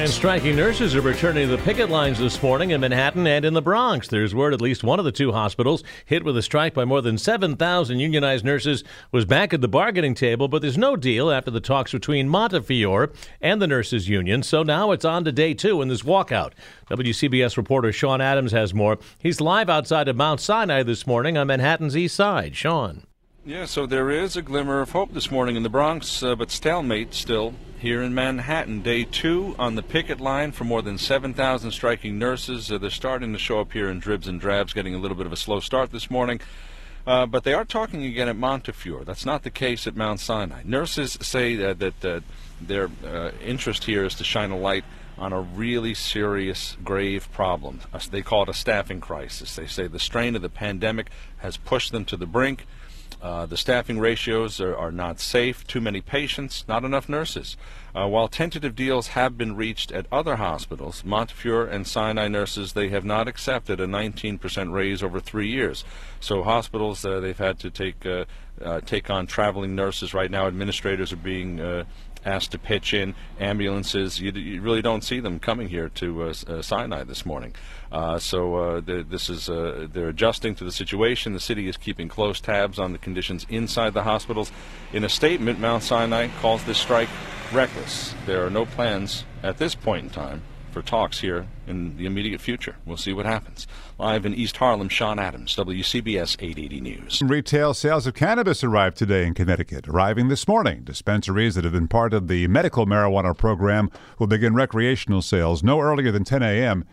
And striking nurses are returning to the picket lines this morning in Manhattan and in the Bronx. There's word at least one of the two hospitals hit with a strike by more than 7,000 unionized nurses was back at the bargaining table, but there's no deal after the talks between Montefiore and the nurses union. So now it's on to day two in this walkout. WCBS reporter Sean Adams has more. He's live outside of Mount Sinai this morning on Manhattan's east side. Sean. Yeah, so there is a glimmer of hope this morning in the Bronx, uh, but stalemate still here in Manhattan. Day two on the picket line for more than 7,000 striking nurses. Uh, they're starting to show up here in dribs and drabs, getting a little bit of a slow start this morning. Uh, but they are talking again at Montefiore. That's not the case at Mount Sinai. Nurses say uh, that uh, their uh, interest here is to shine a light on a really serious, grave problem. they call it a staffing crisis. They say the strain of the pandemic has pushed them to the brink. Uh, the staffing ratios are, are, not safe, too many patients, not enough nurses. Uh, while tentative deals have been reached at other hospitals, Montefiore and Sinai nurses, they have not accepted a 19% raise over three years. So hospitals, uh, they've had to take uh, uh, take on traveling nurses. Right now, administrators are being asked to pitch in ambulances. You, you, really don't see them coming here to uh, uh, Sinai this morning. Uh, so uh, this is uh, they're adjusting to the situation. The city is keeping close tabs on the conditions inside the hospitals. In a statement, Mount Sinai calls this strike reckless. There are no plans at this point in time for talks here in the immediate future. We'll see what happens. Live in East Harlem, Sean Adams, WCBS 880 News. Retail sales of cannabis arrived today in Connecticut. Arriving this morning, dispensaries that have been part of the medical marijuana program will begin recreational sales no earlier than 10 a.m.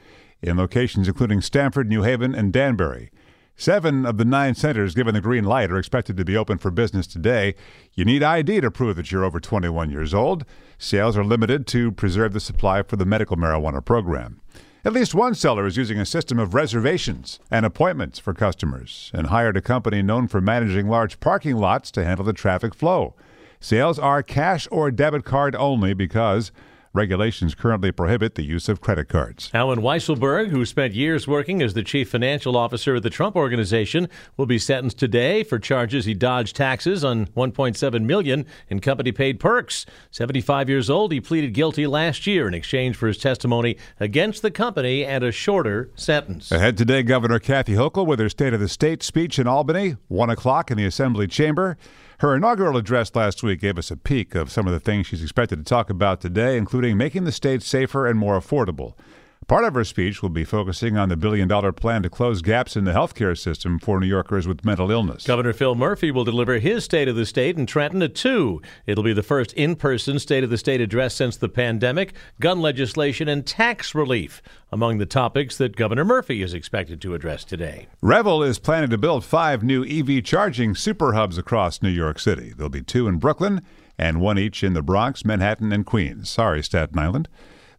in locations including Stamford, New Haven, and Danbury. Seven of the nine centers given the green light are expected to be open for business today. You need ID to prove that you're over 21 years old. Sales are limited to preserve the supply for the medical marijuana program. At least one seller is using a system of reservations and appointments for customers and hired a company known for managing large parking lots to handle the traffic flow. Sales are cash or debit card only because Regulations currently prohibit the use of credit cards. Allen Weisselberg, who spent years working as the chief financial officer of the Trump Organization, will be sentenced today for charges he dodged taxes on 1.7 million in company-paid perks. 75 years old, he pleaded guilty last year in exchange for his testimony against the company and a shorter sentence. Ahead today, Governor Kathy Hochul with her State of the State speech in Albany, 1 o'clock in the Assembly chamber. Her inaugural address last week gave us a peek of some of the things she's expected to talk about today, including making the state safer and more affordable. Part of her speech will be focusing on the billion dollar plan to close gaps in the healthcare system for New Yorkers with mental illness. Governor Phil Murphy will deliver his State of the State in Trenton at 2. It'll be the first in person State of the State address since the pandemic, gun legislation, and tax relief among the topics that Governor Murphy is expected to address today. Revel is planning to build five new EV charging super hubs across New York City. There'll be two in Brooklyn and one each in the Bronx, Manhattan, and Queens. Sorry, Staten Island.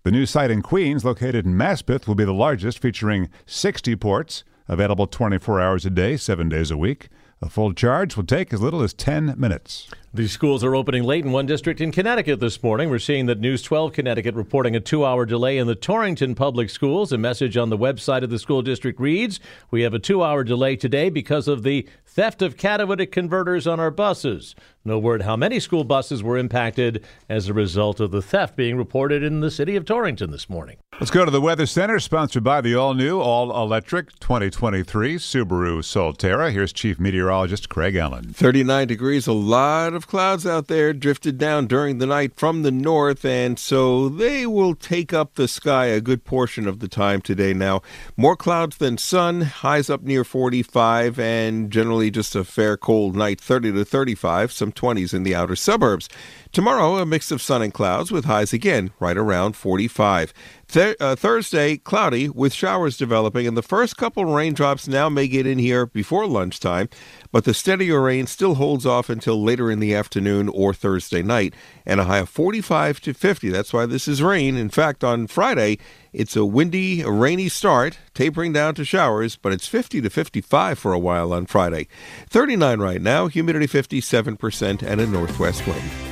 The new site in Queens, located in Maspeth, will be the largest, featuring 60 ports, available 24 hours a day, seven days a week. A full charge will take as little as 10 minutes. The schools are opening late in one district in Connecticut this morning. We're seeing that News 12 Connecticut reporting a two hour delay in the Torrington Public Schools. A message on the website of the school district reads We have a two hour delay today because of the theft of catalytic converters on our buses. No word how many school buses were impacted as a result of the theft being reported in the city of Torrington this morning. Let's go to the Weather Center, sponsored by the all new, all electric 2023 Subaru Solterra. Here's Chief Meteorologist Craig Allen. 39 degrees, a lot of clouds out there drifted down during the night from the north, and so they will take up the sky a good portion of the time today now. More clouds than sun, highs up near 45, and generally just a fair cold night, 30 to 35, some 20s in the outer suburbs. Tomorrow, a mix of sun and clouds with highs again right around 45. Th- uh, Thursday, cloudy with showers developing, and the first couple raindrops now may get in here before lunchtime, but the steadier rain still holds off until later in the afternoon or Thursday night, and a high of 45 to 50. That's why this is rain. In fact, on Friday, it's a windy, rainy start, tapering down to showers, but it's 50 to 55 for a while on Friday. 39 right now, humidity 57%, and a northwest wind.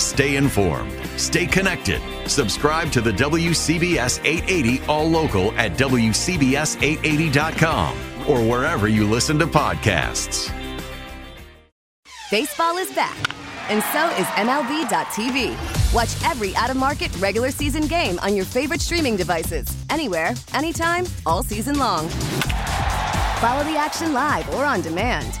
Stay informed. Stay connected. Subscribe to the WCBS 880 All Local at WCBS880.com or wherever you listen to podcasts. Baseball is back, and so is MLB.tv. Watch every out of market regular season game on your favorite streaming devices, anywhere, anytime, all season long. Follow the action live or on demand.